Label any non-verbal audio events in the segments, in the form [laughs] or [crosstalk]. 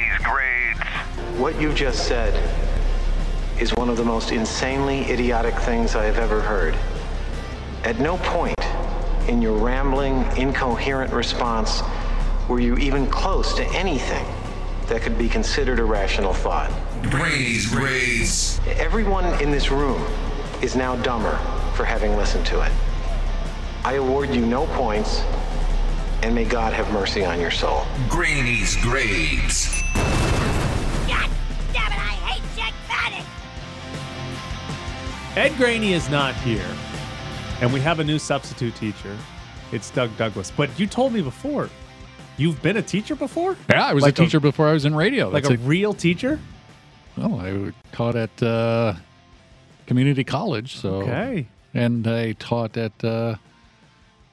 Graney's grades. What you just said is one of the most insanely idiotic things I have ever heard. At no point in your rambling, incoherent response were you even close to anything that could be considered a rational thought. Grades, grades. Everyone in this room is now dumber for having listened to it. I award you no points, and may God have mercy on your soul. Graney's grades. Ed Graney is not here, and we have a new substitute teacher. It's Doug Douglas. But you told me before, you've been a teacher before? Yeah, I was Like a teacher before I was in radio. Like That's a real teacher? Oh, I taught at uh, community college. So Okay. and I taught at uh,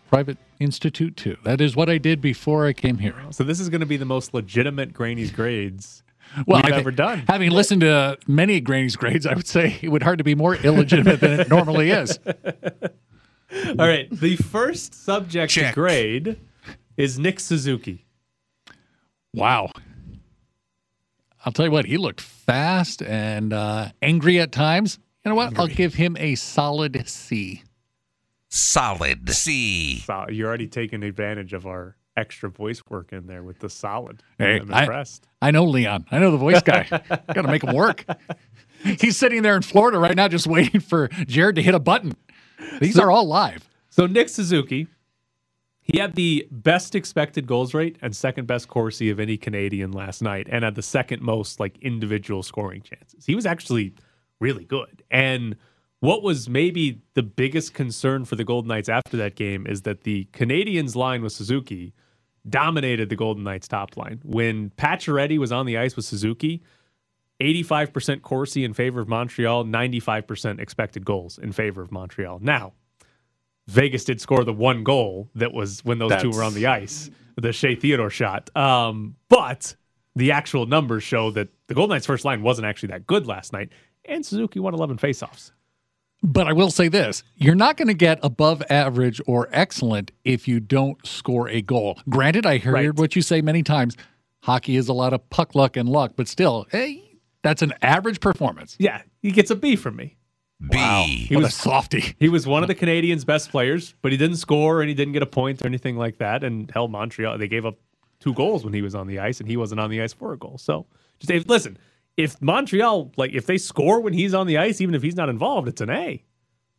private institute too. That is what I did before I came here. So this is going to be the most legitimate Graney's grades Well, we've I ever done. Having listened to many Graney's grades, I would say it would hard to be more illegitimate than it normally is. [laughs] All right. The first subject to Check. grade is Nick Suzuki. Wow. I'll tell you what, he looked fast and uh, angry at times. You know what? I'll give him a solid C. Solid C. So you're already taking advantage of our extra voice work in there with the solid. Hey, I'm impressed. I know Leon. I know the voice guy. [laughs] Got to make him work. He's sitting there in Florida right now, just waiting for Jared to hit a button. These are all live. So Nick Suzuki, he had the best expected goals rate and second best Corsi of any Canadien last night, and had the second most like individual scoring chances. He was actually really good. And what was maybe the biggest concern for the Golden Knights after that game is that the Canadiens line with Suzuki dominated the Golden Knights top line. When Pacioretty was on the ice with Suzuki, 85% Corsi in favor of Montreal, 95% expected goals in favor of Montreal. Now, Vegas did score the one goal that was when those two were on the ice, the Shea Theodore shot. Um, but the actual numbers show that the Golden Knights' first line wasn't actually that good last night, and Suzuki won 11 faceoffs. But I will say this you're not going to get above average or excellent if you don't score a goal. Granted, I heard Right. what you say many times hockey is a lot of puck luck and luck, but still, hey, that's an average performance. Yeah, he gets a B from me. B. He What was a softy. He was one of the Canadiens' best players, but he didn't score and he didn't get a point or anything like that. And held Montreal. They gave up two goals when he was on the ice, and he wasn't on the ice for a goal. So just if, listen, if Montreal like if they score when he's on the ice, even if he's not involved, it's an A.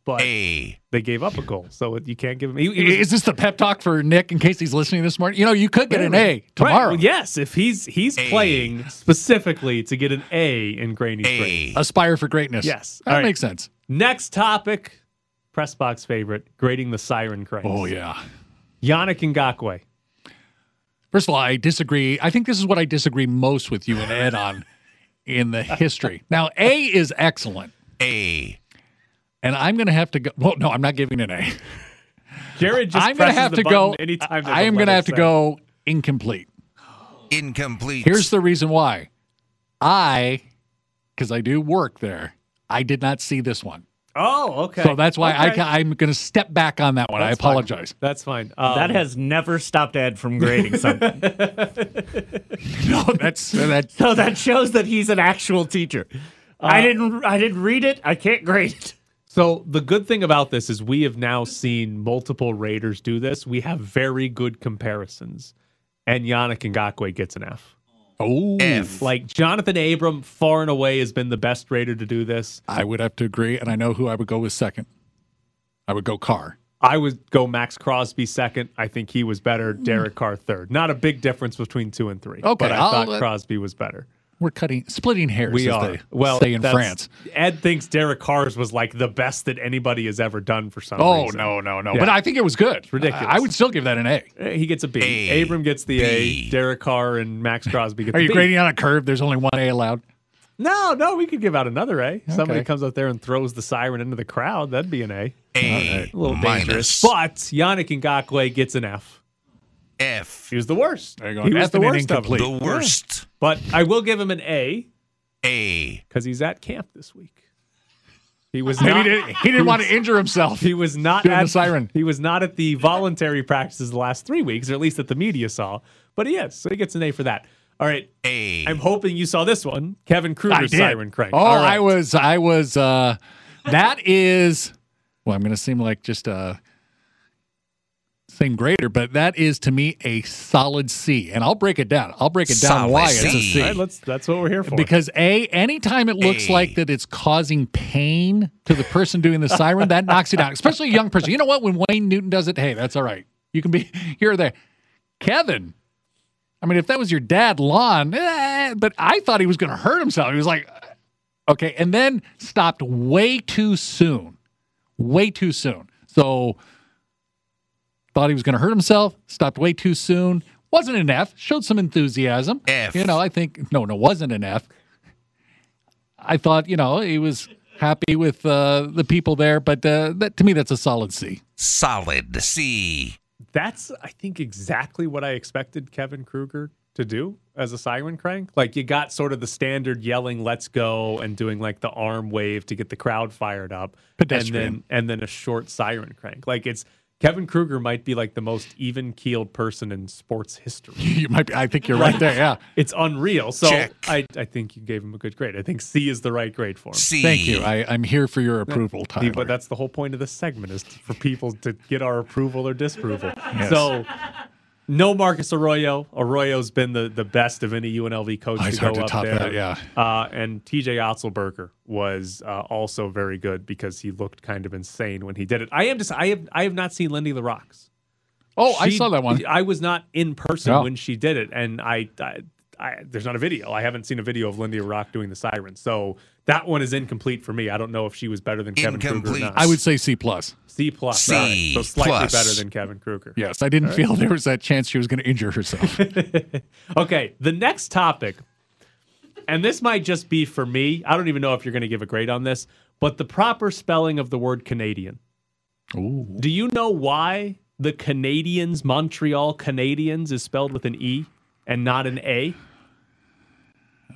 But A. they gave up a goal, so you can't give him. He, he was- Is this the pep talk for Nick in case he's listening this morning? You know, you could get an A tomorrow. Right, well, yes, if he's he's A. playing specifically to get an A in Graney's grade. A. Aspire for greatness. Yes. That All right. makes sense. Next topic, press box favorite, grading the siren Christ. Oh, yeah. Yannick Ngakoue. First of all, I disagree. I think this is what I disagree most with you and Ed on in the history. Now, A is excellent, A. and I'm going to have to go. Well, no, I'm not giving an A. Jared just I'm going to presses have the to go. anytime. there's I a am going to letter have to go incomplete. Incomplete. Here's the reason why. I, because I do work there, I did not see this one. Oh, okay. So that's why I Okay. ca- I'm going to step back on that one. I That's fine. apologize. That's fine. Um, That has never stopped Ed from grading [laughs] something. [laughs] No, that's that. so that shows that he's an actual teacher. I didn't. I didn't read it. I can't grade it. So the good thing about this is we have now seen multiple Raiders do this. We have very good comparisons, and Yannick Ngakoue gets an F. Oh, F. Like Johnathan Abram, far and away has been the best Raider to do this. I would have to agree, and I know who I would go with second. I would go Carr. I would go Maxx Crosby second. I think he was better. Derek Carr third. Not a big difference between two and three. Okay, but I I'll thought let- Crosby was better. We're cutting, splitting hairs. We as are. they well, say in France. Ed thinks Derek Carr's was like the best that anybody has ever done for some reason. Oh reason. no, no, no! Yeah. But I think it was good. ridiculous. I, I would still give that an A. Eh, He gets a B. A, Abram gets the B. A. Derek Carr and Maxx Crosby get A. Are the you B. grading on a curve? There's only one A allowed. No, no, we could give out another A. Somebody comes out there and throws the siren into the crowd. That'd be an A. A. A little minus. dangerous. But Yannick Ngakoue gets an F. F. He was the worst. There you go. He was F the worst of them. incomplete. The worst. But I will give him an A A. because he's at camp this week. He was [laughs] not. he didn't, he didn't want to injure himself. He was not Doing at the siren. He was not at the voluntary practices the last three weeks, or at least that the media saw. But he is, so he gets an A for that. All right. A. I'm hoping you saw this one. Kevin Kruger's siren crank. Oh, All right. I was, I was. uh That is. Well, I'm going to seem like just a same grader, but that is to me a solid C, and I'll break it down. I'll break it down Solid why it's a C. C. All right, let's. That's what we're here for. Because a anytime it looks A. like that it's causing pain to the person doing the siren, that knocks you down. Especially a young person. You know what? When Wayne Newton does it, hey, that's all right. You can be [laughs] here or there. Kevin, I mean, if that was your dad, Lon, eh, but I thought he was going to hurt himself. He was like, okay, and then stopped way too soon, way too soon. So thought he was going to hurt himself, stopped way too soon. Wasn't an F, showed some enthusiasm. F. You know, I think, no, no, wasn't an F. I thought, you know, he was happy with uh, the people there, but uh, that to me, that's a solid C. Solid C. that's I think exactly what I expected Kevin Kruger to do as a siren crank. Like you got sort of the standard yelling "Let's go" and doing like the arm wave to get the crowd fired up, Pedestrian. and then and then a short siren crank. Like it's Kevin Kruger might be like the most even keeled person in sports history. [laughs] You might be, I think you're right there. Yeah. It's unreal. So Check. I, I think you gave him a good grade. I think C is the right grade for him. C. Thank you. I, I'm here for your approval, See, Tyler. But that's the whole point of this segment is for people to get our approval or disapproval. So no Marcus Arroyo. Arroyo's been the, the best of any UNLV coach Oh, to go to up top there. that, yeah. Uh, and TJ Otzelberger was uh, also very good because he looked kind of insane when he did it. I am just I have I have not seen Lindy La Rocque's. oh, I saw that one. I was not in person Yeah. when she did it, and I, I, I, there's not a video. I haven't seen a video of Lindy Rock doing the siren, so that one is incomplete for me. I don't know if she was better than Kevin Kruger or not. I would say C plus. C plus, C all right. so slightly plus. better than Kevin Kruger. Yes, I didn't feel there was that chance she was going to injure herself. [laughs] Okay, the next topic, and this might just be for me. I don't even know if you're going to give a grade on this, but the proper spelling of the word Canadian. Ooh. Do you know why the Canadiens, Montreal Canadiens, is spelled with an E and not an A?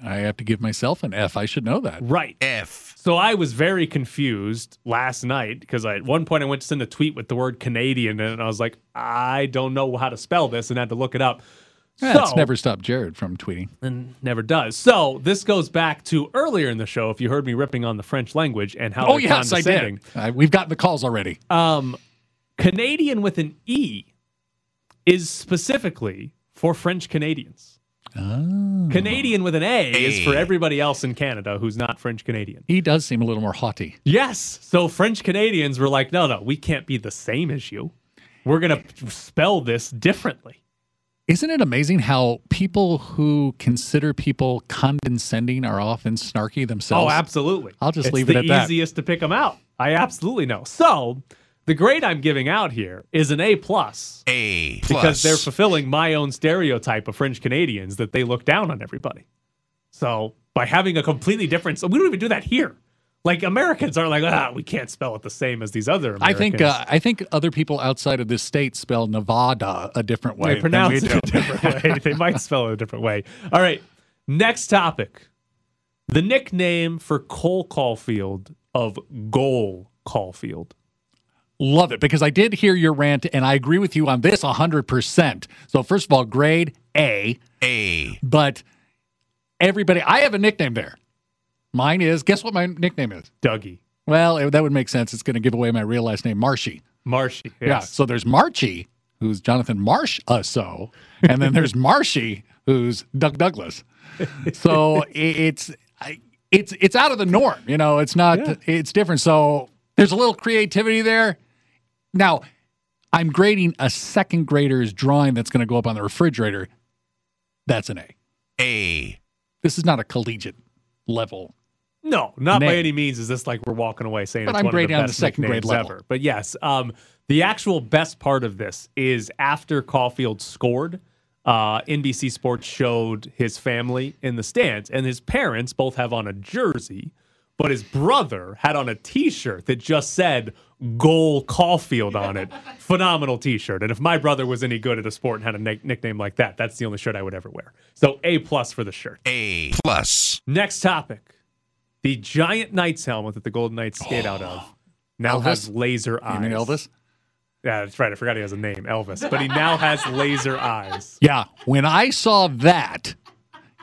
I have to give myself an F. I should know that. Right. F. So I was very confused last night because at one point I went to send a tweet with the word Canadian and I was like, I don't know how to spell this and had to look it up. That's So- never stopped Jared from tweeting. and never does. So this goes back to earlier in the show. If you heard me ripping on the French language and how Oh, yes, I did. Uh, we've gotten the calls already. Um, Canadien with an E is specifically for French Canadians. Oh. Canadian with an A, is for everybody else in Canada who's not French Canadian. He does seem a little more haughty. Yes. So French Canadians were like, no, no, we can't be the same as you. We're going to spell this differently. Isn't it amazing how people who consider people condescending are often snarky themselves? Oh, absolutely. I'll just it's leave it the at that. easiest to pick them out. I absolutely know. So the grade I'm giving out here is an A plus A. plus. because they're fulfilling my own stereotype of French Canadians that they look down on everybody. So by having a completely different, so we don't even do that here. Like Americans are like, ah, we can't spell it the same as these other. I think uh, I think other people outside of this state spell Nevada a different way. they than pronounce we it do. a different way. [laughs] They might spell it a different way. All right. Next topic. The nickname for Cole Caufield of Goal Caufield. Love it because I did hear your rant and I agree with you on this 100%. So, first of all, grade A, A. but everybody, I have a nickname there. Mine is, guess what my nickname is? Dougie. Well, it- that would make sense. It's going to give away my real last name, Marshy. Marshy. Yeah. So there's Marchie, who's Jonathan Marsh, uh, so, and then there's Marshy, who's Doug Douglas. So [laughs] i- it's I, it's it's out of the norm. You know, it's not. It's different. So there's a little creativity there. Now, I'm grading a second grader's drawing that's going to go up on the refrigerator. That's an A. A. This is not a collegiate level. No, not by any means is this like we're walking away saying But it's I'm one of the grading on the best second grade level. ever. But yes, um, the actual best part of this is after Caufield scored, uh, NBC Sports showed his family in the stands, and his parents both have on a jersey, but his brother had on a T-shirt that just said "Goal Caufield" on it. [laughs] Phenomenal T-shirt. And if my brother was any good at a sport and had a nick- nickname like that, that's the only shirt I would ever wear. So A plus for the shirt. A. Plus. Next topic. The giant Knights helmet that the Golden Knights skate out of [gasps] now Elvis? has laser eyes. You mean Elvis? Yeah, that's right. I forgot he has a name, Elvis. But he now has laser eyes. [laughs] Yeah. When I saw that,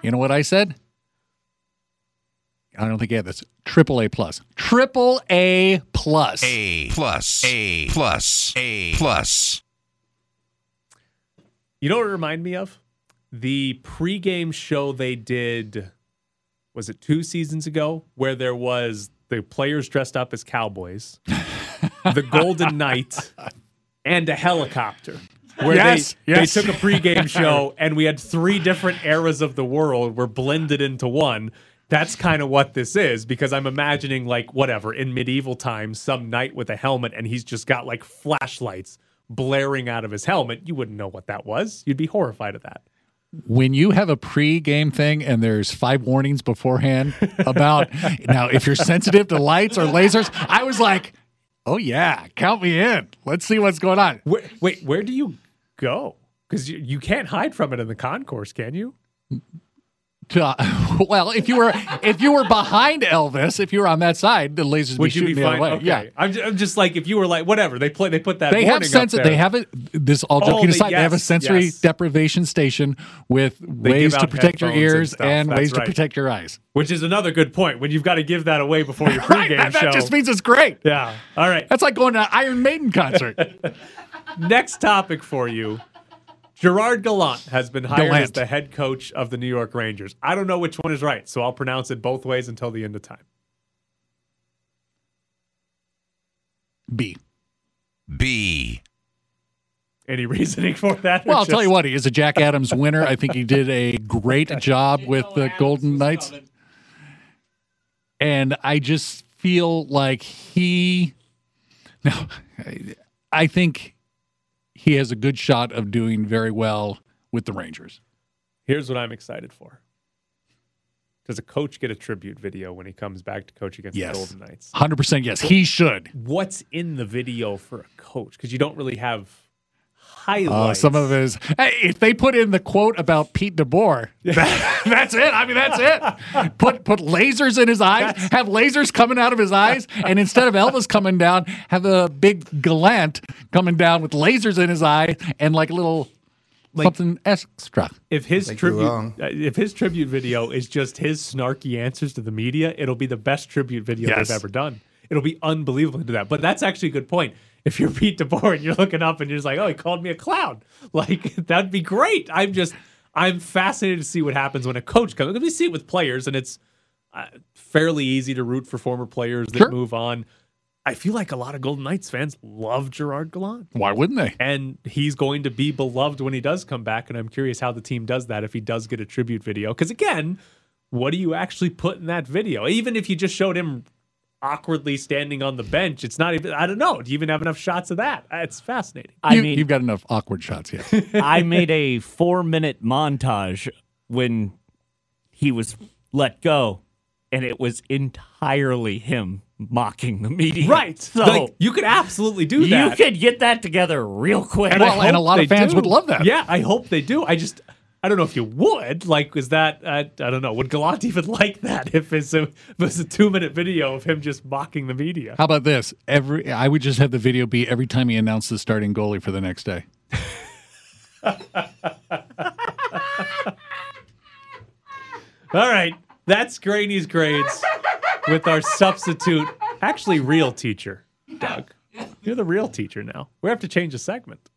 You know what I said? I don't think I had this. Triple A plus. Triple A plus. A plus. A plus. A plus. You know what it reminded me of? The pregame show they did, was it two seasons ago, where there was the players dressed up as cowboys, [laughs] the Golden Knight, and a helicopter. Where Yes, they, yes. they took a pregame show and we had three different eras of the world were blended into one. That's kind of what this is because I'm imagining like whatever in medieval times, some knight with a helmet and he's just got like flashlights blaring out of his helmet. You wouldn't know what that was. You'd be horrified at that. when you have a pre-game thing and there's five warnings beforehand about [laughs] now if you're sensitive to lights or lasers, I was like, "Oh yeah, count me in. Let's see what's going on." Where, wait, where do you go? Because you, you can't hide from it in the concourse, can you? To- uh, [laughs] well, if you were if you were behind Elvis, if you were on that side, the lasers would Would be you shooting be fine? Okay. Yeah. I'm just, I'm just like if you were like whatever they play they put that They have sense they have it this all Oh, joking they- aside, they have a sensory yes. deprivation station with They ways to protect your and ears and, That's ways to protect your eyes. which is another good point when you've got to give that away before your [laughs] pregame that, that show. just means it's great. yeah. All right. That's like going to an Iron Maiden concert. [laughs] Next topic for you. Gerard Gallant has been hired as the head coach of the New York Rangers. I don't know which one is right, so I'll pronounce it both ways until the end of time. B. B. Any reasoning for that? Well, I'll tell you what, he is a Jack Adams winner. I think he did a [laughs] great job with the Golden Knights. And I just feel like he now I think he has a good shot of doing very well with the Rangers. Here's what I'm excited for. Does a coach get a tribute video when he comes back to coach against Yes. the Golden Knights? 100% yes, he should. What's in the video for a coach? Because you don't really have Uh, some of his. Hey, if they put in the quote about Pete DeBoer, [laughs] that- that's it. I mean, that's it. Put put lasers in his eyes. Have lasers coming out of his eyes, [laughs] and instead of Elvis coming down, have a big Gallant coming down with lasers in his eye and like a little something extra. if his Think tribute you're wrong. uh, if his tribute video is just his snarky answers to the media, it'll be the best tribute video Yes. they've ever done. It'll be unbelievable to do that. But that's actually a good point. If you're Pete DeBoer and you're looking up and you're just like, oh, he called me a clown, [laughs] like that'd be great. I'm just I'm fascinated to see what happens when a coach comes. We see it with players, and it's uh, fairly easy to root for former players that Sure. move on. I feel like a lot of Golden Knights fans love Gerard Gallant Why wouldn't they? and he's going to be beloved when he does come back. And I'm curious how the team does that if he does get a tribute video. Because again, what do you actually put in that video? Even if you just showed him awkwardly standing on the bench, it's not even. I don't know. Do you even have enough shots of that? It's fascinating. I you, mean, you've got enough awkward shots yet. [laughs] I made a four minute montage when he was let go, and it was entirely him mocking the media. Right. So like, you could absolutely do that. you could get that together real quick. And Well, and a lot of fans do. would love that. Yeah, I hope they do. I just, I don't know if you would. Like, is that, uh, I don't know, would Gallant [laughs] even like that if it's a, if it's a two minute video of him just mocking the media? How about this? Every I would just have the video be every time he announced the starting goalie for the next day. [laughs] All right, that's Graney's grades with our substitute, actually real teacher, Doug. You're the real teacher now. We have to change the segment.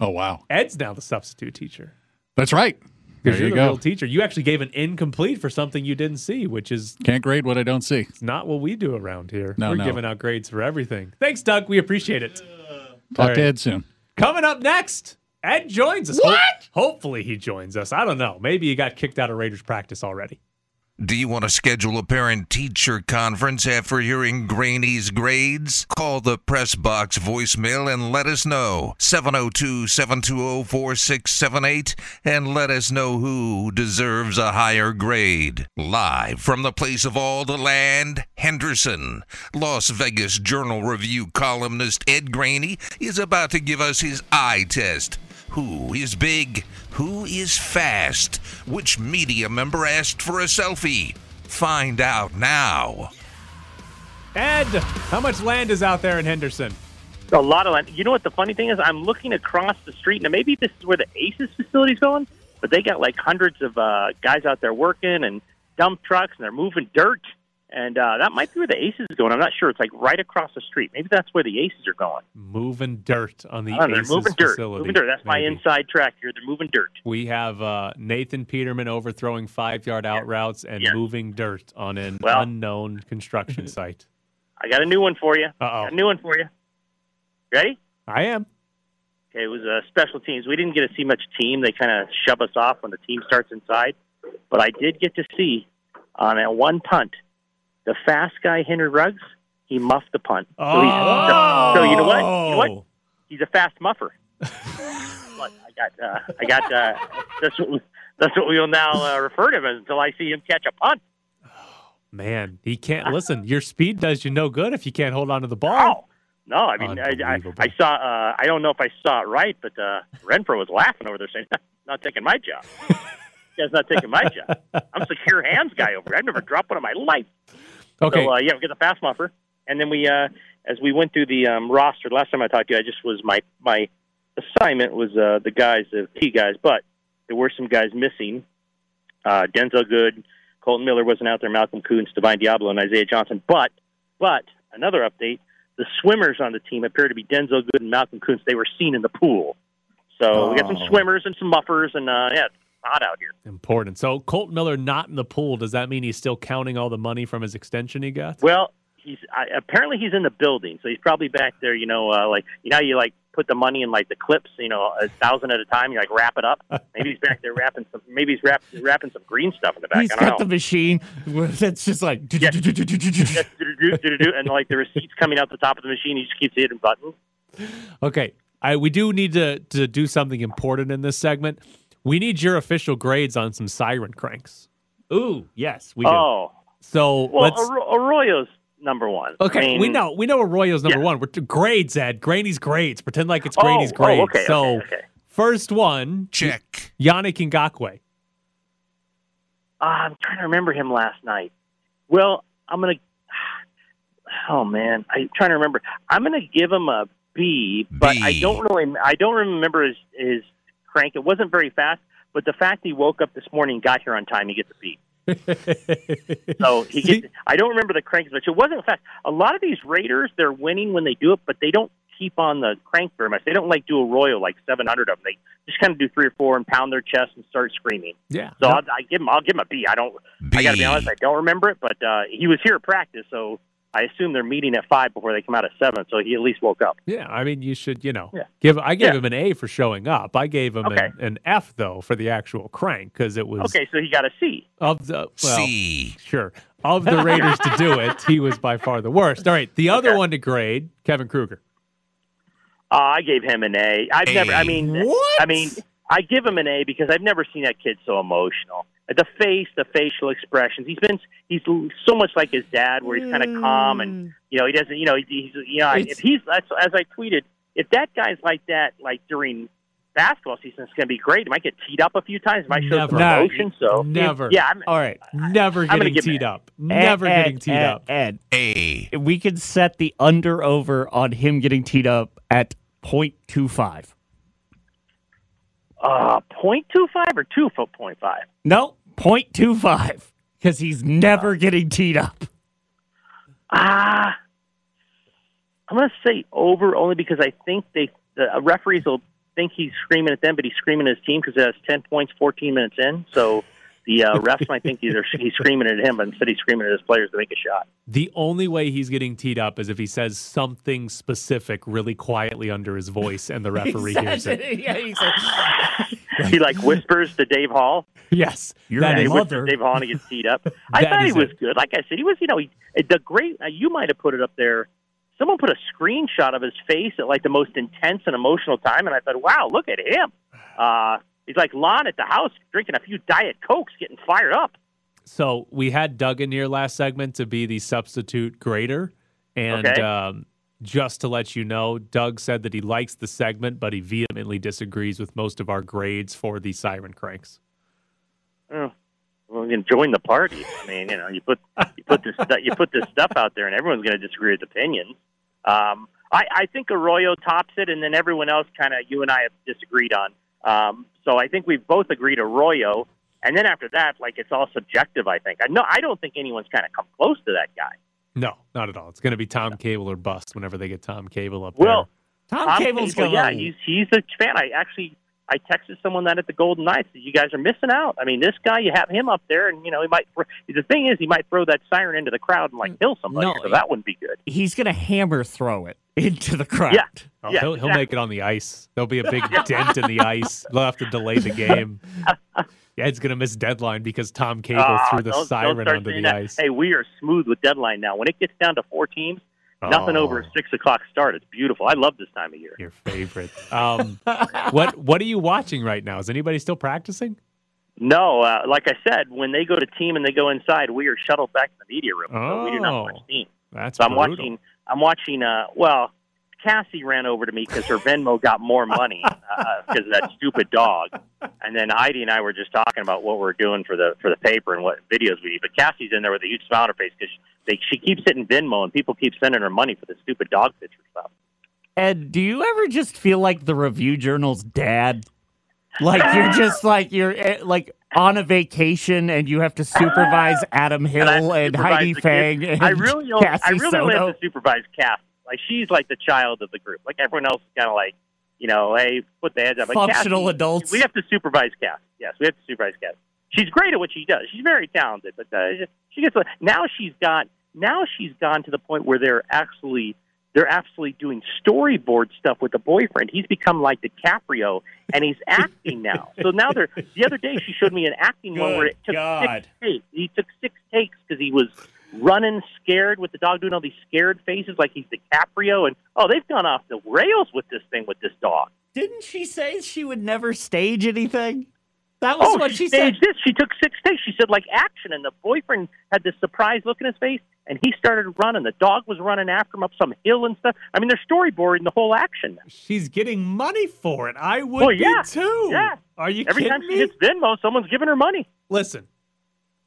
Oh wow, Ed's now the substitute teacher. That's right. Because you you're the go. real teacher. You actually gave an incomplete for something you didn't see, which is Can't grade what I don't see. It's not what we do around here. No, We're no. giving out grades for everything. Thanks, Doug. We appreciate it. Talk All right. to Ed soon. Coming up next, Ed joins us. What? hopefully he joins us. I don't know. Maybe he got kicked out of Raiders practice already. Do you want to schedule a parent teacher conference after hearing Graney's grades? Call the press box voicemail and let us know. 702 720 4678 and let us know who deserves a higher grade. Live from the place of all the land, Henderson. Las Vegas Journal Review columnist Ed Graney is about to give us his eye test. Who is big? Who is fast? Which media member asked for a selfie? Find out now. Ed, how much land is out there in Henderson? A lot of land. You know what the funny thing is? I'm looking across the street, and maybe this is where the Aces facility's going. but they got like hundreds of uh, guys out there working and dump trucks, and they're moving dirt. And uh, that might be where the Aces is going. I'm not sure. It's like right across the street. Maybe that's where the Aces are going. Moving dirt on the know, Aces moving dirt. facility. Moving dirt. That's my inside track here. They're moving dirt. We have uh, Nathan Peterman overthrowing five yard out routes and Yeah. moving dirt on an Well- unknown construction [laughs] site. I got a new one for you. Uh oh. new one for you. Ready? I am. Okay, it was uh, special teams. We didn't get to see much team. They kind of shove us off when the team starts inside. But I did get to see on a one punt, the fast guy Henry Ruggs. He muffed the punt. So, he's, Oh. so you know what? You know what? He's a fast muffer. [laughs] but I got, uh, I got. Uh, that's what we, that's what we will now uh, refer to him as until I see him catch a punt. Man, he can't listen. Your speed does you no good if you can't hold on to the ball. Oh no! I mean, I, I, I saw. Uh, I don't know if I saw it right, but uh, Renfrow was laughing over there, saying, "Not taking my job. [laughs] That's not taking my job. I'm a secure hands guy over here. I've never dropped one in my life." Okay. So uh, yeah, we get the fast muffer, and then we, uh, as we went through the um, roster last time I talked to you, I just was my my assignment was uh, the guys, the key guys, but there were some guys missing. Uh, Denzelle Good, Kolton Miller wasn't out there, Malcolm Koonce, Divine Deablo, and Isaiah Johnson. But but another update: the swimmers on the team appear to be Denzelle Good and Malcolm Koonce. They were seen in the pool, so we got some Oh. swimmers and some muffers, and uh, yeah, hot out here. Important. So Colt Miller not in the pool. Does that mean he's still counting all the money from his extension he got? Well, he's I, apparently he's in the building, so he's probably back there. You know, uh, like you know, how you like put the money in like the clips, you know, a thousand at a time. You like wrap it up. [laughs] Maybe he's back there wrapping some. Maybe he's wrap, wrapping some green stuff in the back. He's I don't got know. the machine that's just like. [laughs] [laughs] And like the receipts coming out the top of the machine. He just keeps hitting buttons. Okay. I we do need to to do something important in this segment. We need your official grades on some siren cranks. Ooh, yes, we do. Oh, So well, let's Arro- Arroyo's number one. Okay, I mean, we know we know Arroyo's number Yeah. one. We're grades, Ed. Graney's grades. Pretend like it's Oh, Graney's oh, grades. okay, so okay, okay. first one, Check. Yannick Ngakoue. Uh, I'm trying to remember him last night. Well, I'm gonna. [sighs] Oh man, I'm trying to remember. I'm gonna give him a B, but I B. don't really. I don't remember his his crank. It wasn't very fast, but the fact he woke up this morning, and got here on time, he gets a B. [laughs] So he gets. I don't remember the cranks, but it wasn't fast. A lot of these Raiders, they're winning when they do it, but they don't keep on the crank very much. They don't like do a royal like 700 of them. They just kind of do three or four and pound their chest and start screaming. Yeah. So I'll, I give him. I'll give him a B. I don't. I got to be honest. I don't remember it, but uh, he was here at practice, so I assume they're meeting at five before they come out at seven. So he at least woke up. Yeah, I mean, you should, you know, Yeah. give. I gave Yeah. him an A for showing up. I gave him Okay. an, an F though for the actual crank because it was Okay, so he got a C. of the well, C. sure of the Raiders to do it. He was by far the worst. All right, the other Okay. one to grade, Kevin Kruger. Uh, I gave him an A. I've A. never. I mean, What? I mean, I give him an A because I've never seen that kid so emotional. The face, the facial expressions. He's been. He's so much like his dad, where he's kind of calm and mm. you know he doesn't. You know he's. You know It's- if he's that's as I tweeted. If that guy's like that, like during basketball season, it's going to be great. He might get teed up a few times. He might show Never. some No, emotion. So Never. yeah, I'm, All right. Never gonna getting teed an up. Never Ed, getting teed Ed, up. Ed, A. we could set the under over on him getting teed up at 0.25. uh, point two five or two foot point five. No, 0.25 because he's never getting teed up. Ah, I'm going to say over only because I think they the uh, referees will think he's screaming at them, but he's screaming at his team because it has ten points, 14 minutes in. So the uh, refs might think either [laughs] he's screaming at him, but instead he's screaming at his players to make a shot. The only way he's getting teed up is if he says something specific really quietly under his voice and the [laughs] referee hears it. [laughs] yeah, he's like, He like whispers to Dave Hall. Yes. You're that a He mother. Dave Hall and he gets teed up. I thought he was it. good. Like I said, he was. You know, he, the great. Uh, you might have put it up there. Someone put a screenshot of his face at like the most intense and emotional time, and I thought, "Wow, look at him." Uh, he's like Lon at the house drinking a few Diet Cokes, getting fired up. So we had Doug in here last segment to be the substitute grader. And Okay. um, just to let you know, Doug said that he likes the segment, but he vehemently disagrees with most of our grades for the siren cranks. Oh, well, you can join the party. I mean, you know, you put you put this you put this stuff out there, and everyone's going to disagree with opinions. Um, I, I think Arroyo tops it, and then everyone else kind of you and I have disagreed on. Um, so I think we've both agreed Arroyo. And then after that, like it's all subjective. I think. I no, I don't think anyone's kind of come close to that guy. No, not at all. It's going to be Tom Cable or bust whenever they get Tom Cable up Well, Tom, Tom Cable's Cable, going. yeah, he's he's a fan. I actually I texted someone that at the Golden Knights that you guys are missing out. I mean, this guy, you have him up there, and you know he might. The thing is, he might throw that siren into the crowd and like kill somebody. No, so that wouldn't be good. he's going to hammer throw it [laughs] into the crowd. Yeah. Oh, Yeah, he'll, he'll make it on the ice. There'll be a big dent in the ice. They'll have to delay the game. [laughs] Ed's going to miss deadline because Tom Cable Ah, threw the don't- don't siren start onto the that. ice. Hey, we are smooth with deadline now. When it gets down to four teams, nothing Oh, over a six o'clock start. It's beautiful. I love this time of year. Your favorite. Um, what What are you watching right now? Is anybody still practicing? No, uh, like I said, when they go to team and they go inside, we are shuttled back to the media room. So we do not Oh. watch team. That's So I'm brutal. watching. I'm watching. Uh, well, Cassie ran over to me because her Venmo got more money because of that stupid dog. And then Heidi and I were just talking about what we're doing for the for the paper and what videos we need. But Cassie's in there with a huge smile on her face because they she keeps hitting Venmo and people keep sending her money for the stupid dog picture stuff. Ed, do you ever just feel like the Review Journal's dad? Like you're just like you're eh, like on a vacation and you have to supervise Adam Hill I and, Heidi Fang and I really, only, I really only Soto. have to supervise Cassie. Like she's like the child of the group. Like everyone else is kind of like, you know, hey, put the heads up. But Functional Cassie, adults. We have to supervise Cassie. Yes, we have to supervise Cassie. She's great at what she does. She's very talented, but uh, she gets now she's got now she's gone to the point where they're actually they're actually doing storyboard stuff with the boyfriend. He's become like DiCaprio, and he's [laughs] acting now. So now they're the other day she showed me an acting one where it took God. six takes. He took six takes because he was running scared with the dog doing all these scared faces like he's DiCaprio, and oh, they've gone off the rails with this thing with this dog. Didn't she say she would never stage anything? That was oh, what she, she said. this. She took six takes. She said like action, and the boyfriend had this surprised look in his face, and he started running. The dog was running after him up some hill and stuff. I mean, they're storyboarding the whole action. She's getting money for it. I would Well, yeah. be too. Yeah. Are you Every kidding time me? she hits Venmo, someone's giving her money. Listen,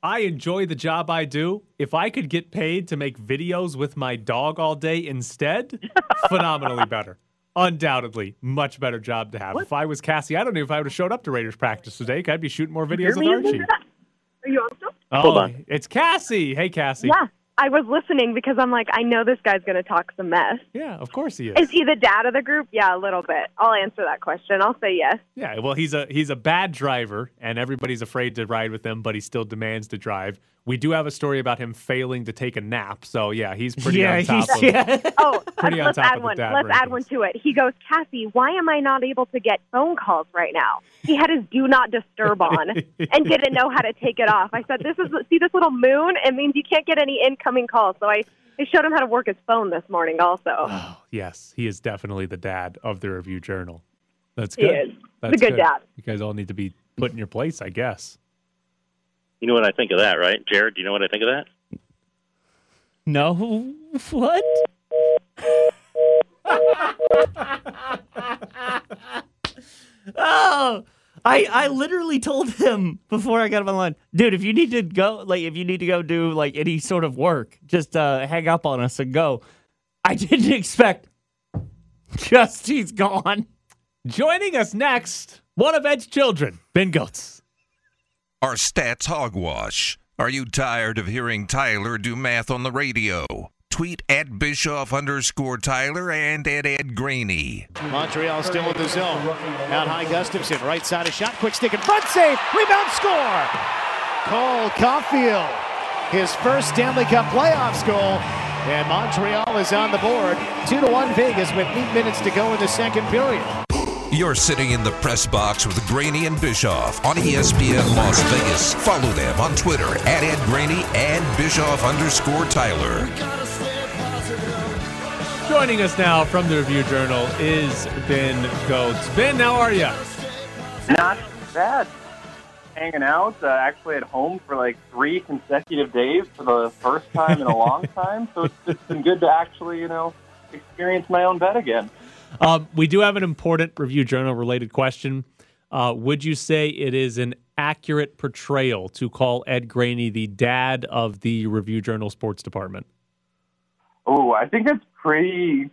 I enjoy the job I do. If I could get paid to make videos with my dog all day instead, [laughs] phenomenally better. Undoubtedly, much better job to have. If I was Cassie, I don't know if I would have showed up to Raiders practice today. I'd be shooting more videos with? Archie. Are you on still? Oh, Hold on. Oh, it's Cassie. Hey, Cassie. Yeah. I was listening because I'm like, I know this guy's going to talk some mess. Yeah, of course he is. Is he the dad of the group? Yeah, a little bit. I'll answer that question. I'll say yes. Yeah, well, he's a he's a bad driver, and everybody's afraid to ride with him, but he still demands to drive. We do have a story about him failing to take a nap, so yeah, he's pretty yeah, on top he's, of. [laughs] yeah. Oh, Pretty let's top add of one. Let's add one to it. He goes, Cassie, why am I not able to get phone calls right now? He had his do not disturb on [laughs] and didn't know how to take it off. I said, "This is see this little moon. It means you can't get any incoming calls." So I, I showed him how to work his phone this morning. Also, Oh, yes, he is definitely the dad of the Review Journal. That's He good. is. That's He's a good dad. You guys all need to be put in your place, I guess. You know what I think of that, right, Jared? Do you know what I think of that? No, [laughs] what? [laughs] oh, I I literally told him before I got him online, dude. If you need to go, like, if you need to go do like any sort of work, just uh, hang up on us and go. I [laughs] didn't expect. Just he's gone. Joining us next, one of Ed's children, Ben Gotz. Our stats hogwash. Are you tired of hearing Tyler do math on the radio? Tweet at Bischoff underscore Tyler and at Ed Graney. Montreal still in the zone. Out high, Gustafsson. Right side of shot. Quick stick in front. Save. Rebound score. Cole Caufield. His first Stanley Cup playoffs goal. And Montreal is on the board. 2 to 1 Vegas with 8 minutes to go in the second period. You're sitting in the press box with Graney and Bischoff on ESPN Las Vegas. Follow them on Twitter at Ed Graney and Bischoff underscore Tyler. Joining us now from the Review Journal is Ben Gotz. Ben, how are you? Not bad. Hanging out, uh, actually at home for like three consecutive days for the first time in a long [laughs] time. So it's, it's been good to actually, you know, experience my own bed again. Um, we do have an important Review Journal related question. Uh, would you say it is an accurate portrayal to call Ed Graney the dad of the Review Journal sports department? Oh, I think it's pretty,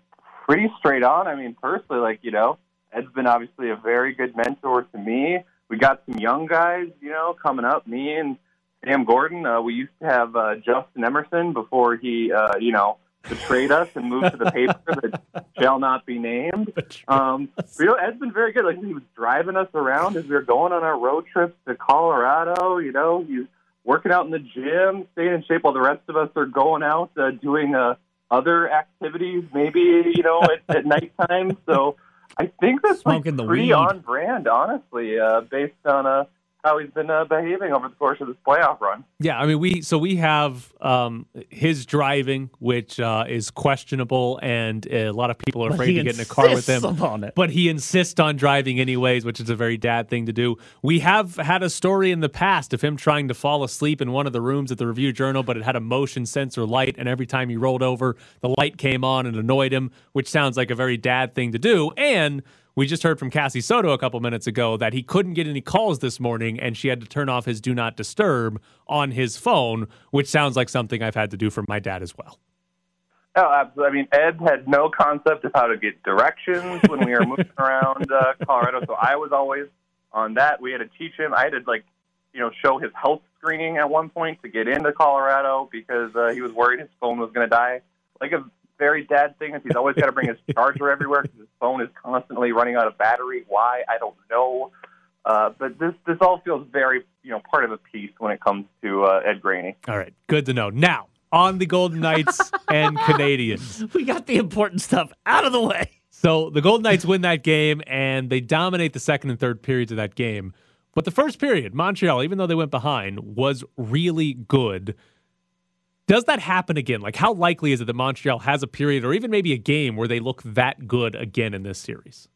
pretty straight on. I mean, personally, like you know, Ed's been obviously a very good mentor to me. We got some young guys, you know, coming up. Me and Sam Gordon. Uh, we used to have uh, Justin Emerson before he, uh, you know, betrayed us and moved to the paper that shall not be named. Um, you know, Ed's been very good. Like he was driving us around as we were going on our road trips to Colorado. You know, he's working out in the gym, staying in shape, while the rest of us are going out uh, doing uh, other activities, maybe you know, at, at nighttime. So I think that's like Smoking the pretty on brand, honestly, uh, based on uh, how he's been uh, behaving over the course of this playoff run. Yeah, I mean, we so we have um, his driving, which uh, is questionable, and a lot of people are But afraid to get in a car with him. insists it. But he insists on driving anyways, which is a very dad thing to do. We have had a story in the past of him trying to fall asleep in one of the rooms at the Review Journal, but it had a motion sensor light, and every time he rolled over, the light came on and annoyed him, which sounds like a very dad thing to do. And we just heard from Cassie Soto a couple minutes ago that he couldn't get any calls this morning, and she had to turn off his do not disturb on his phone, which sounds like something I've had to do for my dad as well. Oh, absolutely. I mean, Ed had no concept of how to get directions when we were [laughs] moving around uh, Colorado, so I was always on that. We had to teach him. I had to like, you know, show his health screening at one point to get into Colorado because uh, he was worried his phone was going to die. Like a very dad thing is he's always got to bring his charger everywhere because his phone is constantly running out of battery. Why? I don't know. Uh, but this this all feels very you know part of a piece when it comes to uh, Ed Graney. All right, good to know. Now, on the Golden Knights [laughs] and Canadiens. We got the important stuff out of the way. So the Golden Knights win that game and they dominate the second and third periods of that game. But the first period, Montreal, even though they went behind, was really good. Does that happen again? Like, how likely is it that Montreal has a period or even maybe a game where they look that good again in this series?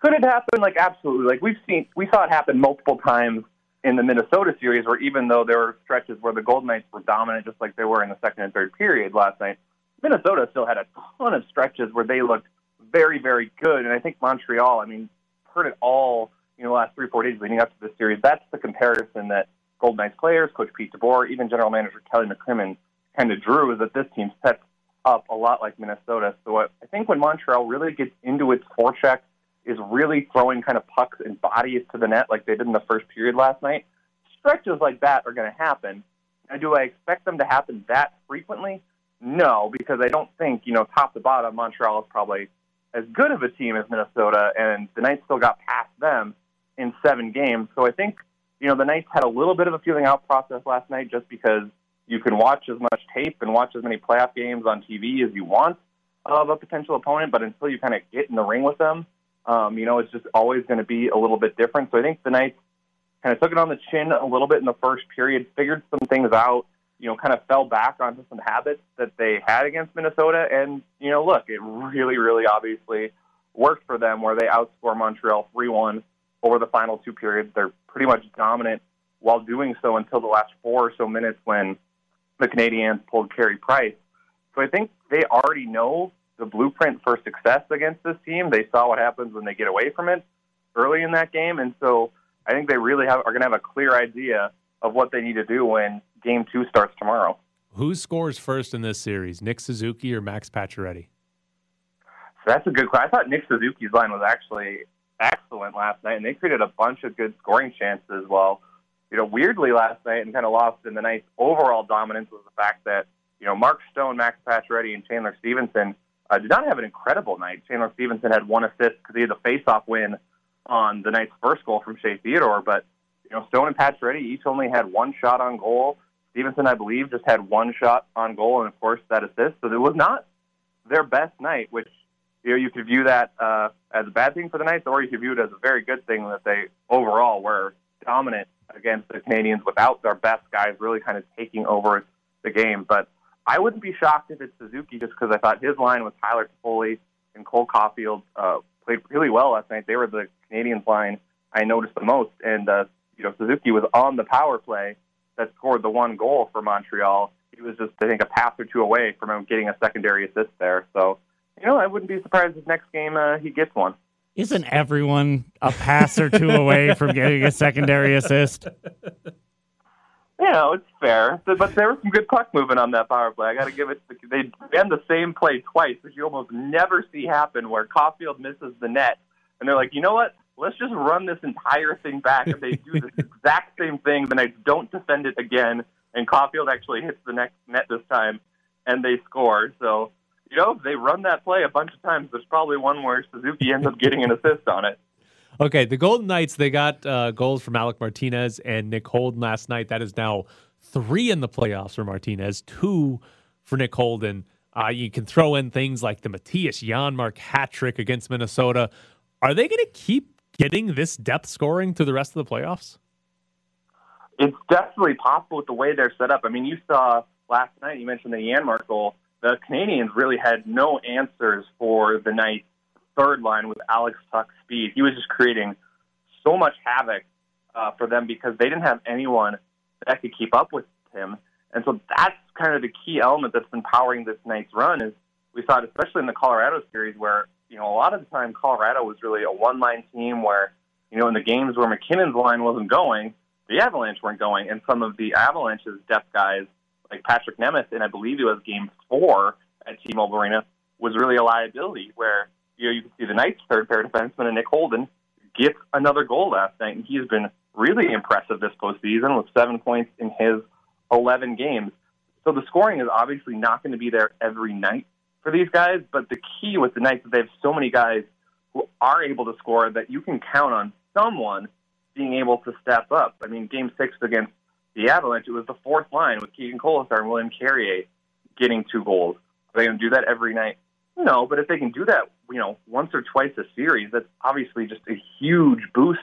Could it happen? Like absolutely. Like we've seen, we saw it happen multiple times in the Minnesota series, where even though there were stretches where the Golden Knights were dominant, just like they were in the second and third period last night, Minnesota still had a ton of stretches where they looked very, very good. And I think Montreal, I mean, heard it all, you know, last three, four days leading up to this series. That's the comparison that Golden Knights players, Coach Pete DeBoer, even General Manager Kelly McCrimmon kind of drew is that this team sets up a lot like Minnesota. So I think when Montreal really gets into its forecheck, is really throwing kind of pucks and bodies to the net like they did in the first period last night, stretches like that are going to happen. Now, do I expect them to happen that frequently? No, because I don't think, you know, top to bottom, Montreal is probably as good of a team as Minnesota, and the Knights still got past them in seven games. So I think, you know, the Knights had a little bit of a feeling out process last night just because you can watch as much tape and watch as many playoff games on TV as you want of a potential opponent, but until you kind of get in the ring with them, um, you know, it's just always going to be a little bit different. So I think the Knights kind of took it on the chin a little bit in the first period, figured some things out, you know, kind of fell back onto some habits that they had against Minnesota. And, you know, look, it really, really obviously worked for them where they outscore Montreal 3 1 over the final two periods. They're pretty much dominant while doing so until the last four or so minutes when the Canadiens pulled Carey Price. So I think they already know the blueprint for success against this team. They saw what happens when they get away from it early in that game, and so I think they really have, are going to have a clear idea of what they need to do when Game Two starts tomorrow. Who scores first in this series, Nick Suzuki or Max Pacioretty? So that's a good question. I thought Nick Suzuki's line was actually excellent last night, and they created a bunch of good scoring chances as well. You know, weirdly last night and kind of lost in the night's overall dominance was the fact that, you know, Mark Stone, Max Pacioretty, and Chandler Stephenson uh, did not have an incredible night. Chandler Stephenson had one assist because he had the face-off win on the night's first goal from Shea Theodore, but, you know, Stone and Pacioretty each only had one shot on goal. Stephenson, I believe, just had one shot on goal, and of course that assist. So it was not their best night, which you know you could view that uh, as a bad thing for the Knights, or you could view it as a very good thing that they overall were dominant against the Canadiens without their best guys really kind of taking over the game. But I wouldn't be shocked if it's Suzuki just because I thought his line with Tyler Toffoli and Cole Caufield uh, played really well last night. They were the Canadiens line I noticed the most, and uh, you know Suzuki was on the power play that scored the one goal for Montreal. He was just, I think, a pass or two away from him getting a secondary assist there. So, you know, I wouldn't be surprised if next game uh, he gets one. Isn't everyone a pass or two away from getting a secondary assist? you know, it's fair. But there was some good puck movement on that power play. I got to give it. To, they ran the same play twice, which you almost never see happen, where Caufield misses the net, and they're like, you know what? Let's just run this entire thing back. And they do the [laughs] exact same thing. The Knights don't defend it again, and Caufield actually hits the next net this time, and they score. So. You know, they run that play a bunch of times, there's probably one where Suzuki ends up getting an assist on it. Okay, the Golden Knights, they got uh, goals from Alec Martinez and Nick Holden last night. That is now three in the playoffs for Martinez, two for Nick Holden. Uh, you can throw in things like the Mattias Janmark hat trick against Minnesota. Are they going to keep getting this depth scoring through the rest of the playoffs? It's definitely possible with the way they're set up. I mean, you saw last night, you mentioned the Janmark goal. The Canadiens really had no answers for the Knights third line with Alex Tuch's speed. He was just creating so much havoc uh, for them because they didn't have anyone that could keep up with him. And so that's kind of the key element that's been powering this Knights' run is we saw it especially in the Colorado series where, you know, a lot of the time Colorado was really a one line team where, you know, in the games where MacKinnon's line wasn't going, the Avalanche weren't going. And some of the Avalanche's depth guys, like Patrik Nemeth, and I believe it was game four at T Mobile Arena, was really a liability where you know, you can see the Knights' third pair defenseman, and Nick Holden, get another goal last night, and he's been really impressive this postseason with seven points in his 11 games. So the scoring is obviously not going to be there every night for these guys, but the key with the Knights is they have so many guys who are able to score that you can count on someone being able to step up. I mean, game six against the Avalanche, it was the fourth line with Keegan Kolesar and William Carrier getting two goals. Are they going to do that every night? No, but if they can do that, you know, once or twice a series, that's obviously just a huge boost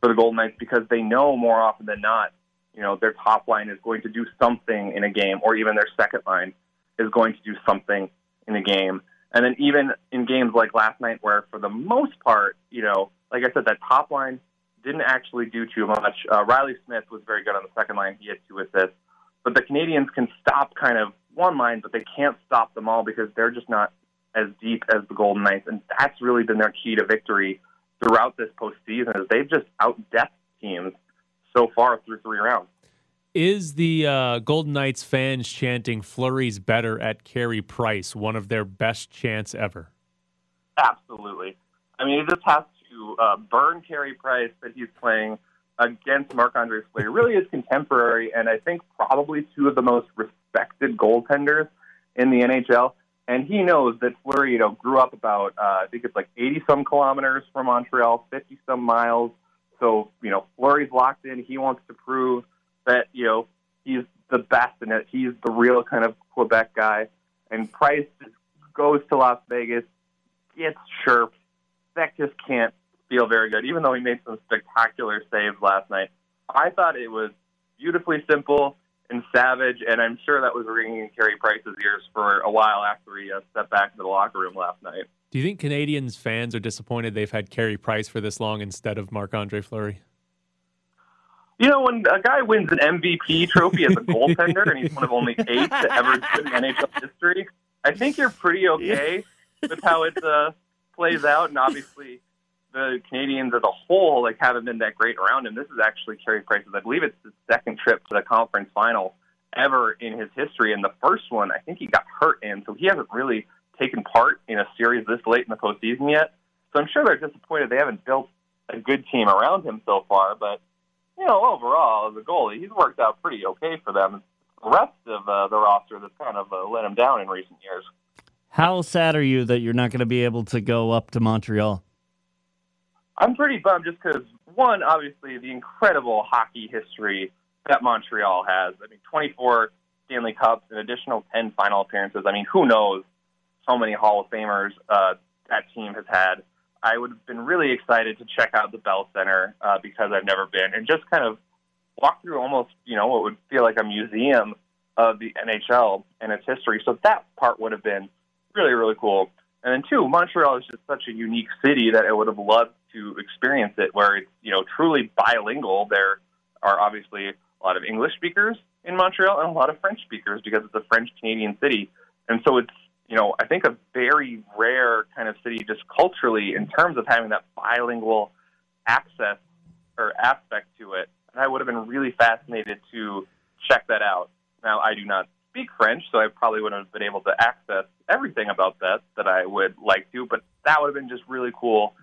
for the Golden Knights because they know more often than not, you know, their top line is going to do something in a game, or even their second line is going to do something in a game. And then even in games like last night, where for the most part, you know, like I said, that top line didn't actually do too much. Uh, Reilly Smith was very good on the second line; he had two assists. But the Canadiens can stop kind of one line, but they can't stop them all because they're just not as deep as the Golden Knights, and that's really been their key to victory throughout this postseason. Is they've just out depth teams so far through three rounds. Is the uh, Golden Knights fans chanting "Fleury's better" at Carey Price one of their best chants ever? Absolutely. I mean, it just has uh, burn Carey Price that he's playing against Marc Andre Fleury. Really is contemporary, and I think probably two of the most respected goaltenders in the NHL and he knows that Fleury, you know, grew up about uh, I think it's like 80 some kilometers from Montreal, 50 some miles. So you know, Fleury's locked in. He wants to prove that you know he's the best and that he's the real kind of Quebec guy. And Price goes to Las Vegas, gets chirped. That just can't feel very good, even though he made some spectacular saves last night. I thought it was beautifully simple and savage, and I'm sure that was ringing in Carey Price's ears for a while after he uh, stepped back into the locker room last night. Do you think Canadiens fans are disappointed they've had Carey Price for this long instead of Marc Andre Fleury? You know, when a guy wins an MVP trophy as a goaltender, and he's one of only eight to ever do it in NHL history, I think you're pretty okay [laughs] with how it uh, plays out. And obviously, the Canadiens as a whole like haven't been that great around him. This is actually Carey Price's. I believe it's his second trip to the conference final ever in his history. And the first one, I think he got hurt in, so he hasn't really taken part in a series this late in the postseason yet. So I'm sure they're disappointed they haven't built a good team around him so far. But you know, overall, as a goalie, he's worked out pretty okay for them. The rest of uh, the roster that's kind of uh, let him down in recent years. How sad are you that you're not going to be able to go up to Montreal? I'm pretty bummed just because one, obviously, the incredible hockey history that Montreal has. I mean, 24 Stanley Cups, an additional 10 final appearances. I mean, who knows how many Hall of Famers uh, that team has had. I would have been really excited to check out the Bell Center uh, because I've never been and just kind of walk through almost, you know, what would feel like a museum of the NHL and its history. So that part would have been really, really cool. And then two, Montreal is just such a unique city that I would have loved to experience it, where it's you know truly bilingual. There are obviously a lot of English speakers in Montreal and a lot of French speakers because it's a French Canadian city, and so it's you know I think a very rare kind of city just culturally in terms of having that bilingual access or aspect to it. And I would have been really fascinated to check that out. Now, I do not speak French, so I probably wouldn't have been able to access everything about that that I would like to, but that would have been just really cool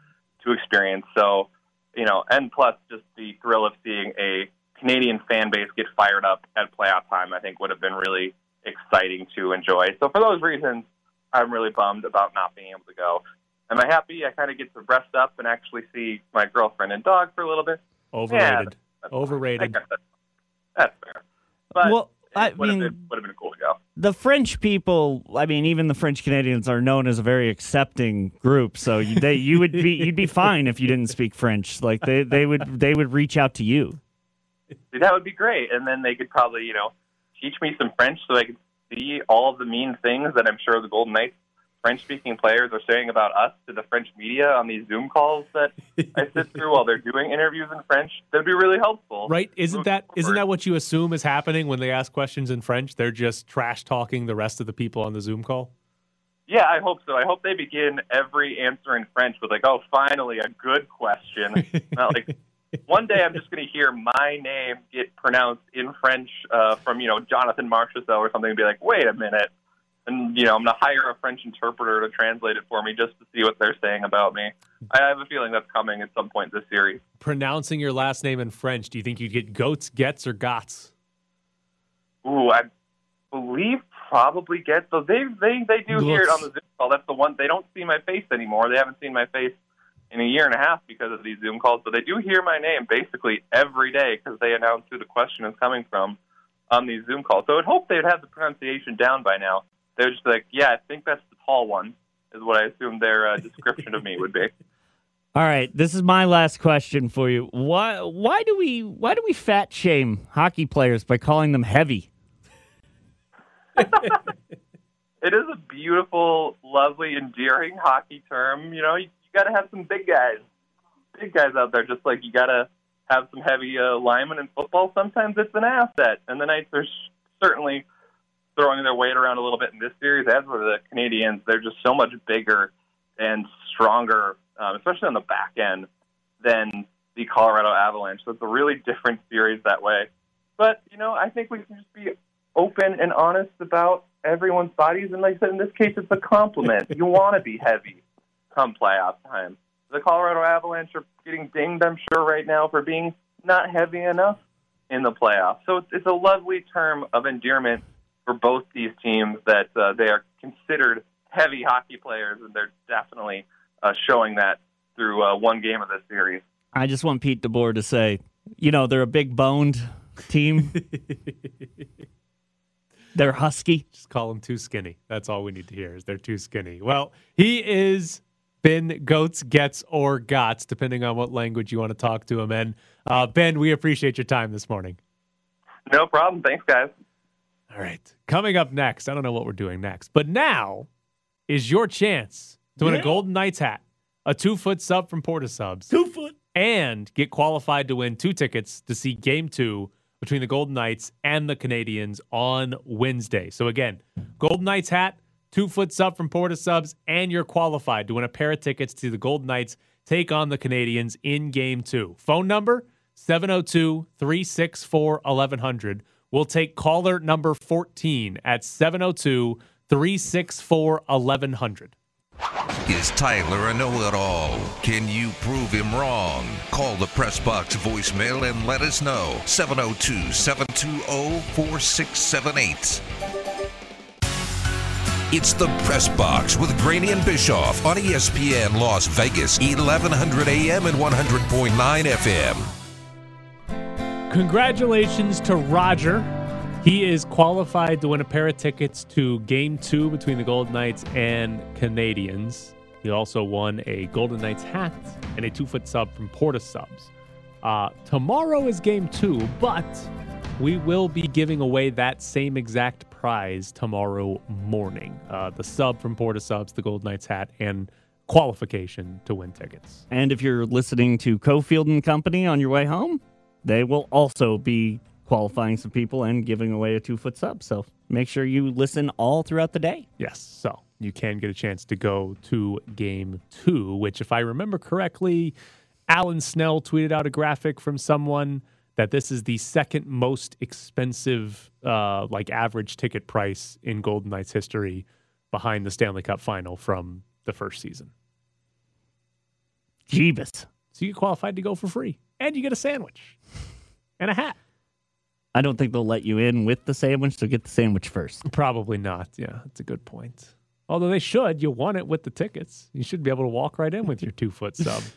to experience. So, you know, and plus just the thrill of seeing a Canadian fan base get fired up at playoff time, I think would have been really exciting to enjoy. So for those reasons, I'm really bummed about not being able to go. Am I happy? I kind of get to rest up and actually see my girlfriend and dog for a little bit. Overrated. that's fine. Overrated. That's, that's fair. But Well, I would have mean- been, would have been cool to go. the French people, I mean, even the French Canadians are known as a very accepting group. So you, they, you would be, you'd be fine if you didn't speak French. Like they, they would, they would reach out to you. That would be great. And then they could probably, you know, teach me some French so I could see all of the mean things that I'm sure the Golden Knights French speaking players are saying about us to the French media on these Zoom calls that I [laughs] sit through while they're doing interviews in French. That'd be really helpful. Right? Isn't that isn't that what you assume is happening when they ask questions in French? They're just trash talking the rest of the people on the Zoom call. Yeah, I hope so. I hope they begin every answer in French with like, "Oh, finally a good question." [laughs] Not like one day I'm just going to hear my name get pronounced in French uh, from you know Jonathan Marchessault or something, and be like, "Wait a minute," and you know I'm going to hire a French interpreter to translate it for me just to see what they're saying about me. I have a feeling that's coming at some point this series. Pronouncing your last name in French, do you think you'd get goats, gets, or gots? Ooh, I believe probably gets. so they they they do hear it on the Zoom call. That's the one they don't see my face anymore. They haven't seen my face in a year and a half because of these Zoom calls, but they do hear my name basically every day because they announce who the question is coming from on these Zoom calls. So I'd hope they'd have the pronunciation down by now. They would just like, "Yeah, I think that's the tall one," is what I assume their uh, description of me would be. [laughs] All right, this is my last question for you. Why, why do we, why do we fat shame hockey players by calling them heavy? [laughs] it is a beautiful, lovely, endearing hockey term. You know, you, you got to have some big guys, big guys out there. Just like you got to have some heavy uh, linemen in football. Sometimes it's an asset, and the Knights are certainly throwing their weight around a little bit in this series. As were the Canadiens, they're just so much bigger and stronger, um, especially on the back end, than the Colorado Avalanche. So it's a really different series that way. But you know, I think we can just be open and honest about everyone's bodies. And like I said, in this case, it's a compliment. you [laughs] want to be heavy come playoff time. The Colorado Avalanche are getting dinged, I'm sure, right now for being not heavy enough in the playoffs. So it's, it's a lovely term of endearment for both these teams that uh, they are considered heavy hockey players, and they're definitely uh, showing that through uh, one game of this series. I just want Pete DeBoer to say, you know, they're a big boned team. [laughs] they're husky. Just call them too skinny. That's all we need to hear is they're too skinny. Well, he is Ben Goats, Gets, or Gots, depending on what language you want to talk to him in. Uh, ben, we appreciate your time this morning. No problem. Thanks, guys. All right. Coming up next, I don't know what we're doing next, but now is your chance to win a Golden Knights hat, a two foot sub from Port of Subs, Two foot. and get qualified to win two tickets to see game two between the Golden Knights and the Canadiens on Wednesday. So again, Golden Knights hat, two foot sub from Port of Subs, and you're qualified to win a pair of tickets to the Golden Knights take on the Canadiens in game two. Phone number 702 364 1100. We'll take caller number 14 at 702 364 1100. Is Tyler a know-it-all? Can you prove him wrong? Call the press box voicemail and let us know. 702-720-4678. It's the press box with Graney and Bischoff on ESPN Las Vegas, 1100 AM and 100.9 FM. Congratulations to Roger. He is qualified to win a pair of tickets to game two between the Golden Knights and Canadiens. He also won a Golden Knights hat and a two foot sub from Port of Subs. Uh, tomorrow is game two, but we will be giving away that same exact prize tomorrow morning. Uh, the sub from Port of Subs, the Golden Knights hat, and qualification to win tickets. And if you're listening to Caufield and Company on your way home, they will also be qualifying some people and giving away a two foot sub. So make sure you listen all throughout the day. Yes. So you can get a chance to go to game two, which, if I remember correctly, Alan Snel tweeted out a graphic from someone that this is the second most expensive, uh, like average ticket price in Golden Knights history, behind the Stanley Cup Final from the first season. Jeebus. So you qualified to go for free, and you get a sandwich and a hat. I don't think they'll let you in with the sandwich, so get the sandwich first. Probably not. Yeah, that's a good point. Although they should, you want it with the tickets. You should be able to walk right in with your two foot sub. [laughs]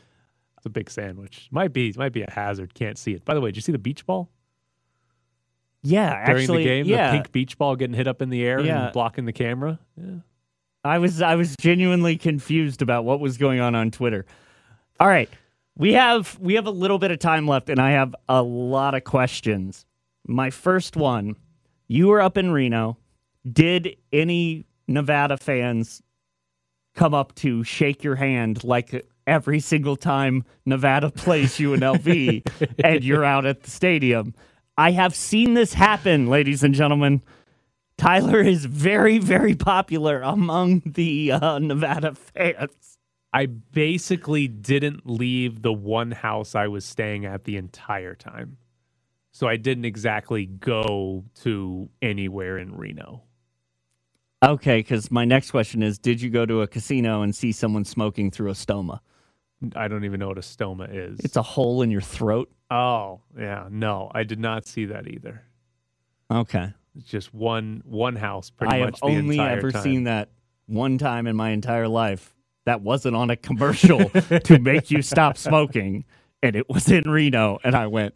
It's a big sandwich. Might be might be a hazard. Can't see it. By the way, did you see the beach ball Yeah, during actually, the game? yeah. The pink beach ball getting hit up in the air Yeah. and blocking the camera. Yeah. I was I was genuinely confused about what was going on on Twitter. All right, we have we have a little bit of time left, and I have a lot of questions. My first one: You were up in Reno. Did any Nevada fans come up to shake your hand like every single time Nevada [laughs] plays UNLV and you're out at the stadium? I have seen this happen, ladies and gentlemen. Tyler is very, very popular among the uh, Nevada fans. I basically didn't leave the one house I was staying at the entire time. So I didn't exactly go to anywhere in Reno. Okay, because my next question is Did you go to a casino and see someone smoking through a stoma? I don't even know what a stoma is. It's a hole in your throat. oh, yeah. No, I did not see that either. Okay. It's just one one house pretty much. I have only ever time. seen that one time in my entire life. That wasn't on a commercial [laughs] to make you stop smoking. And it was in Reno. And I went,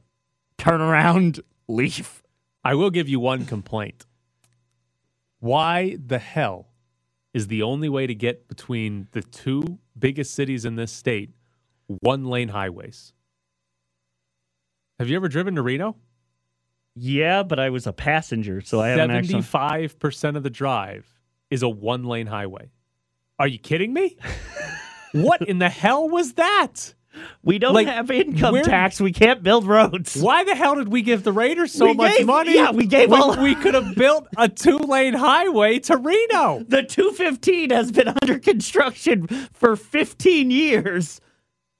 turn around, leave. I will give you one complaint. Why the hell is the only way to get between the two biggest cities in this state one lane highways? Have you ever driven to Reno? Yeah, but I was a passenger, so I haven't actually. Seventy-five percent of the drive is a one-lane highway. Are you kidding me? what in the hell was that? We don't Like, have income tax. We can't build roads. Why the hell did we give the Raiders so We much gave- money? yeah, we gave all- we could have built a two-lane highway to Reno. The 215 has been under construction for 15 years.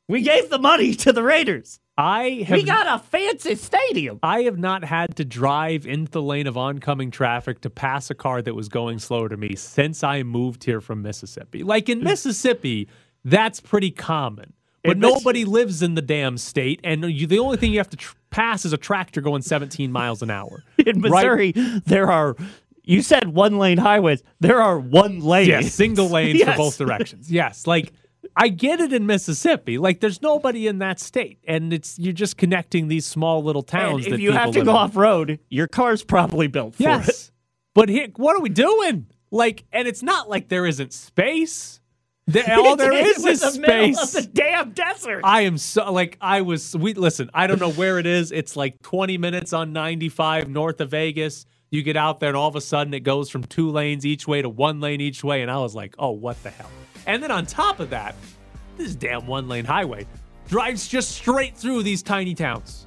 We gave the money to the Raiders. I have We got a fancy stadium. I have not had to drive into the lane of oncoming traffic to pass a car that was going slower to me since I moved here from Mississippi. Like in hmm. Mississippi, that's pretty common. But Miss- nobody lives in the damn state, and you, the only thing you have to tr- pass is a tractor going 17 miles an hour. [laughs] In Missouri, there are, you said one lane highways. There are one lane. Yes, single lanes [laughs] Yes. for both directions. Yes, like I get it in Mississippi. Like there's nobody in that state, and it's you're just connecting these small little And towns. if that you have to go off road, your car's probably built for it. Yes. But here, what are we doing? Like, and it's not like there isn't space. There, [laughs] all there It is is the space. of the damn desert. I am so like I was. We listen. I don't know where it is. It's like 20 minutes on 95 north of Vegas. You get out there, and all of a sudden it goes from two lanes each way to one lane each way, and I was like, "Oh, what the hell?" And then on top of that, this damn one lane highway drives just straight through these tiny towns.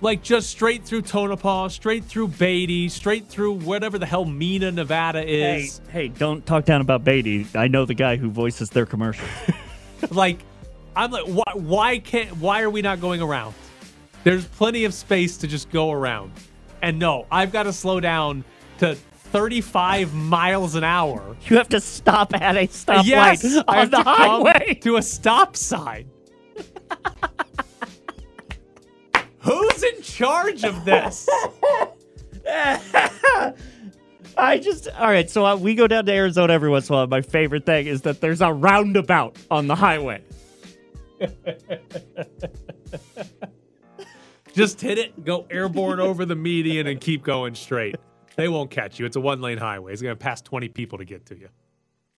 Like just straight through Tonopah, straight through Beatty, straight through whatever the hell Mina, Nevada Hey, is. hey, don't talk down about Beatty. I know the guy who voices their commercial. [laughs] Like, I'm like, why, why can't, why are we not going around? There's plenty of space to just go around. And no, I've got to slow down to 35 miles an hour. you have to stop at a stoplight yes, on the to highway. to a stop sign. [laughs] Who's in charge of this? [laughs] I just all right. So uh, we go down to Arizona every once in a while. My favorite thing is that there's a roundabout on the highway. [laughs] Just hit it, go airborne over the median, and keep going straight. They won't catch you. It's a one lane highway. It's going to pass 20 people to get to you.